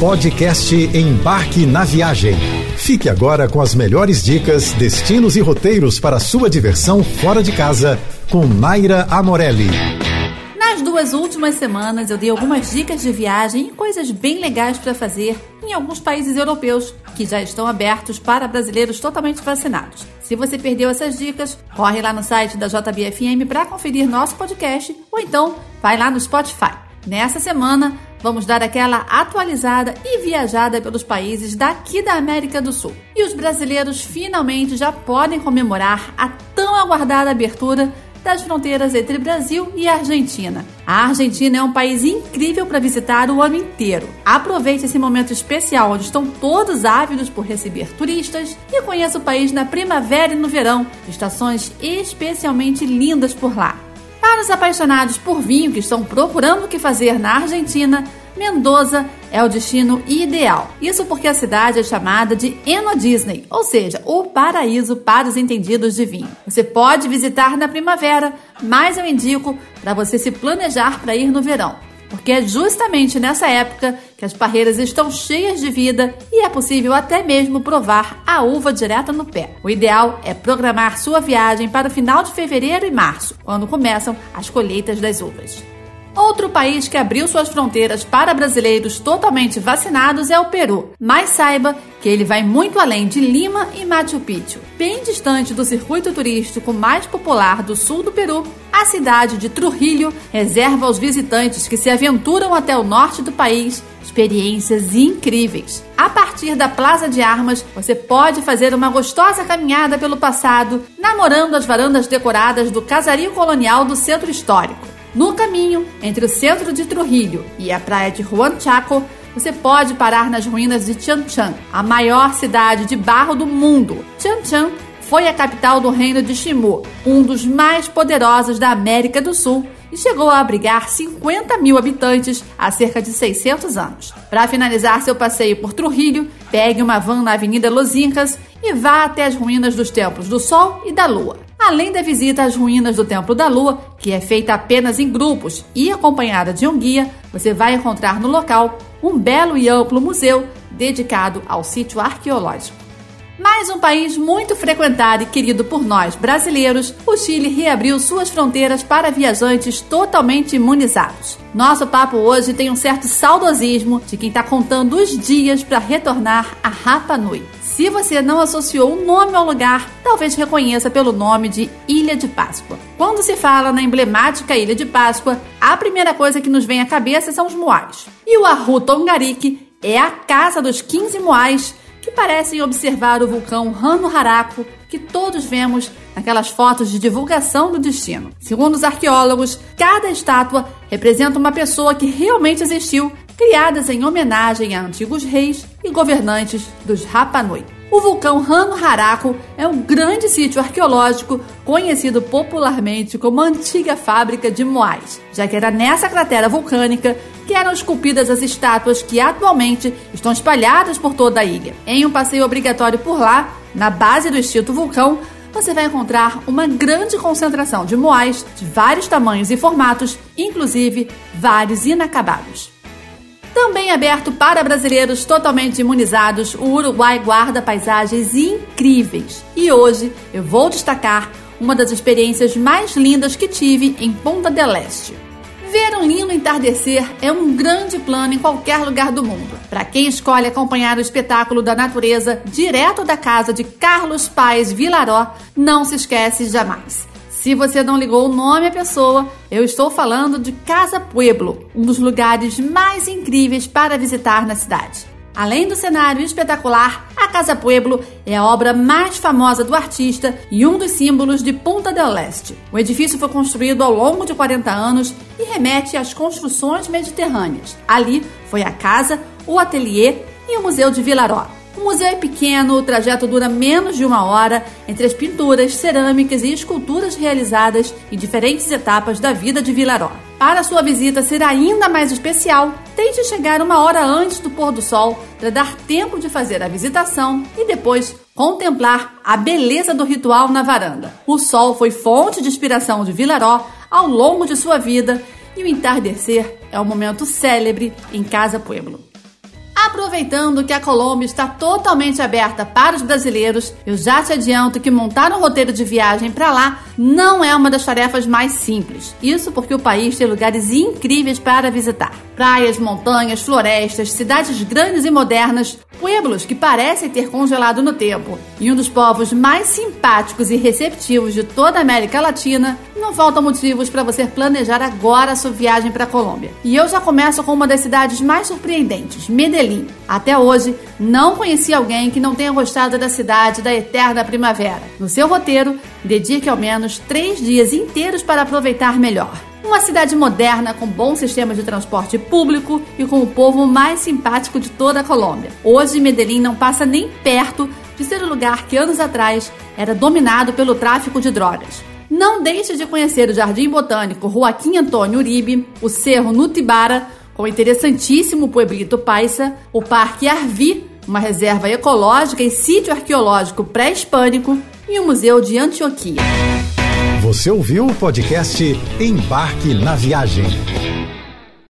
Podcast Embarque na Viagem. Fique agora com as melhores dicas, destinos e roteiros para sua diversão fora de casa com Naira Amorelli. Nas duas últimas semanas eu dei algumas dicas de viagem e coisas bem legais para fazer em alguns países europeus que já estão abertos para brasileiros totalmente vacinados. Se você perdeu essas dicas, corre lá no site da JBFM para conferir nosso podcast ou então vai lá no Spotify. Nessa semana, vamos dar aquela atualizada e viajada pelos países daqui da América do Sul. E os brasileiros finalmente já podem comemorar a tão aguardada abertura das fronteiras entre Brasil e Argentina. A Argentina é um país incrível para visitar o ano inteiro. Aproveite esse momento especial onde estão todos ávidos por receber turistas e conheça o país na primavera e no verão, estações especialmente lindas por lá. Para os apaixonados por vinho que estão procurando o que fazer na Argentina, Mendoza é o destino ideal. Isso porque a cidade é chamada de Eno Disney, ou seja, o paraíso para os entendidos de vinho. Você pode visitar na primavera, mas eu indico para você se planejar para ir no verão porque é justamente nessa época que as parreiras estão cheias de vida e é possível até mesmo provar a uva direta no pé. O ideal é programar sua viagem para o final de fevereiro e março, quando começam as colheitas das uvas. Outro país que abriu suas fronteiras para brasileiros totalmente vacinados é o Peru. Mas saiba que ele vai muito além de Lima e Machu Picchu. Bem distante do circuito turístico mais popular do sul do Peru, a cidade de Trujillo reserva aos visitantes que se aventuram até o norte do país experiências incríveis. A partir da Plaza de Armas, você pode fazer uma gostosa caminhada pelo passado, namorando as varandas decoradas do casario colonial do centro histórico. No caminho entre o centro de Trujillo e a praia de Juan Chaco, você pode parar nas ruínas de Chan Chan, a maior cidade de barro do mundo. Chan Chan foi a capital do reino de Shimu, um dos mais poderosos da América do Sul, e chegou a abrigar 50 mil habitantes há cerca de 600 anos. Para finalizar seu passeio por Trujillo, pegue uma van na Avenida Los Incas e vá até as ruínas dos templos do Sol e da Lua. Além da visita às ruínas do Templo da Lua, que é feita apenas em grupos e acompanhada de um guia, você vai encontrar no local um belo e amplo museu dedicado ao sítio arqueológico. Mais um país muito frequentado e querido por nós brasileiros, o Chile reabriu suas fronteiras para viajantes totalmente imunizados. Nosso papo hoje tem um certo saudosismo de quem está contando os dias para retornar a Rapa Nui. Se você não associou o um nome ao lugar, talvez reconheça pelo nome de Ilha de Páscoa. Quando se fala na emblemática Ilha de Páscoa, a primeira coisa que nos vem à cabeça são os moais. E o Arru é a casa dos 15 moais que parecem observar o vulcão Rano Haraku que todos vemos naquelas fotos de divulgação do destino. Segundo os arqueólogos, cada estátua representa uma pessoa que realmente existiu, criadas em homenagem a antigos reis e governantes dos Rapa Nui. O vulcão Rano Haraku é um grande sítio arqueológico conhecido popularmente como antiga fábrica de Moais, já que era nessa cratera vulcânica que eram esculpidas as estátuas que atualmente estão espalhadas por toda a ilha. Em um passeio obrigatório por lá, na base do extinto vulcão, você vai encontrar uma grande concentração de moais de vários tamanhos e formatos, inclusive vários inacabados. Também aberto para brasileiros totalmente imunizados, o Uruguai guarda paisagens incríveis. E hoje eu vou destacar uma das experiências mais lindas que tive em Ponta del Este. Ver um lindo entardecer é um grande plano em qualquer lugar do mundo. Para quem escolhe acompanhar o espetáculo da natureza direto da casa de Carlos Paes Vilaró, não se esquece jamais. Se você não ligou o nome à pessoa, eu estou falando de Casa Pueblo, um dos lugares mais incríveis para visitar na cidade. Além do cenário espetacular, a Casa Pueblo é a obra mais famosa do artista e um dos símbolos de Punta del Este. O edifício foi construído ao longo de 40 anos e remete às construções mediterrâneas. Ali foi a casa, o ateliê e o Museu de Vilaró. O museu é pequeno, o trajeto dura menos de uma hora entre as pinturas, cerâmicas e esculturas realizadas em diferentes etapas da vida de Vilaró. Para sua visita ser ainda mais especial, tente chegar uma hora antes do pôr do sol para dar tempo de fazer a visitação e depois contemplar a beleza do ritual na varanda. O sol foi fonte de inspiração de Vilaró ao longo de sua vida e o entardecer é um momento célebre em Casa Pueblo. Aproveitando que a Colômbia está totalmente aberta para os brasileiros, eu já te adianto que montar um roteiro de viagem para lá não é uma das tarefas mais simples. Isso porque o país tem lugares incríveis para visitar: praias, montanhas, florestas, cidades grandes e modernas, pueblos que parecem ter congelado no tempo. E um dos povos mais simpáticos e receptivos de toda a América Latina, não faltam motivos para você planejar agora a sua viagem para a Colômbia. E eu já começo com uma das cidades mais surpreendentes, Medellín. Até hoje, não conheci alguém que não tenha gostado da cidade da eterna primavera. No seu roteiro, dedique ao menos três dias inteiros para aproveitar melhor. Uma cidade moderna com bom sistema de transporte público e com o povo mais simpático de toda a Colômbia. Hoje, Medellín não passa nem perto de ser o lugar que anos atrás era dominado pelo tráfico de drogas. Não deixe de conhecer o Jardim Botânico Joaquim Antônio Uribe, o Cerro Nutibara, com o interessantíssimo Pueblito Paisa, o Parque Arvi, uma reserva ecológica e sítio arqueológico pré-hispânico, e o Museu de Antioquia. Você ouviu o podcast Embarque na Viagem.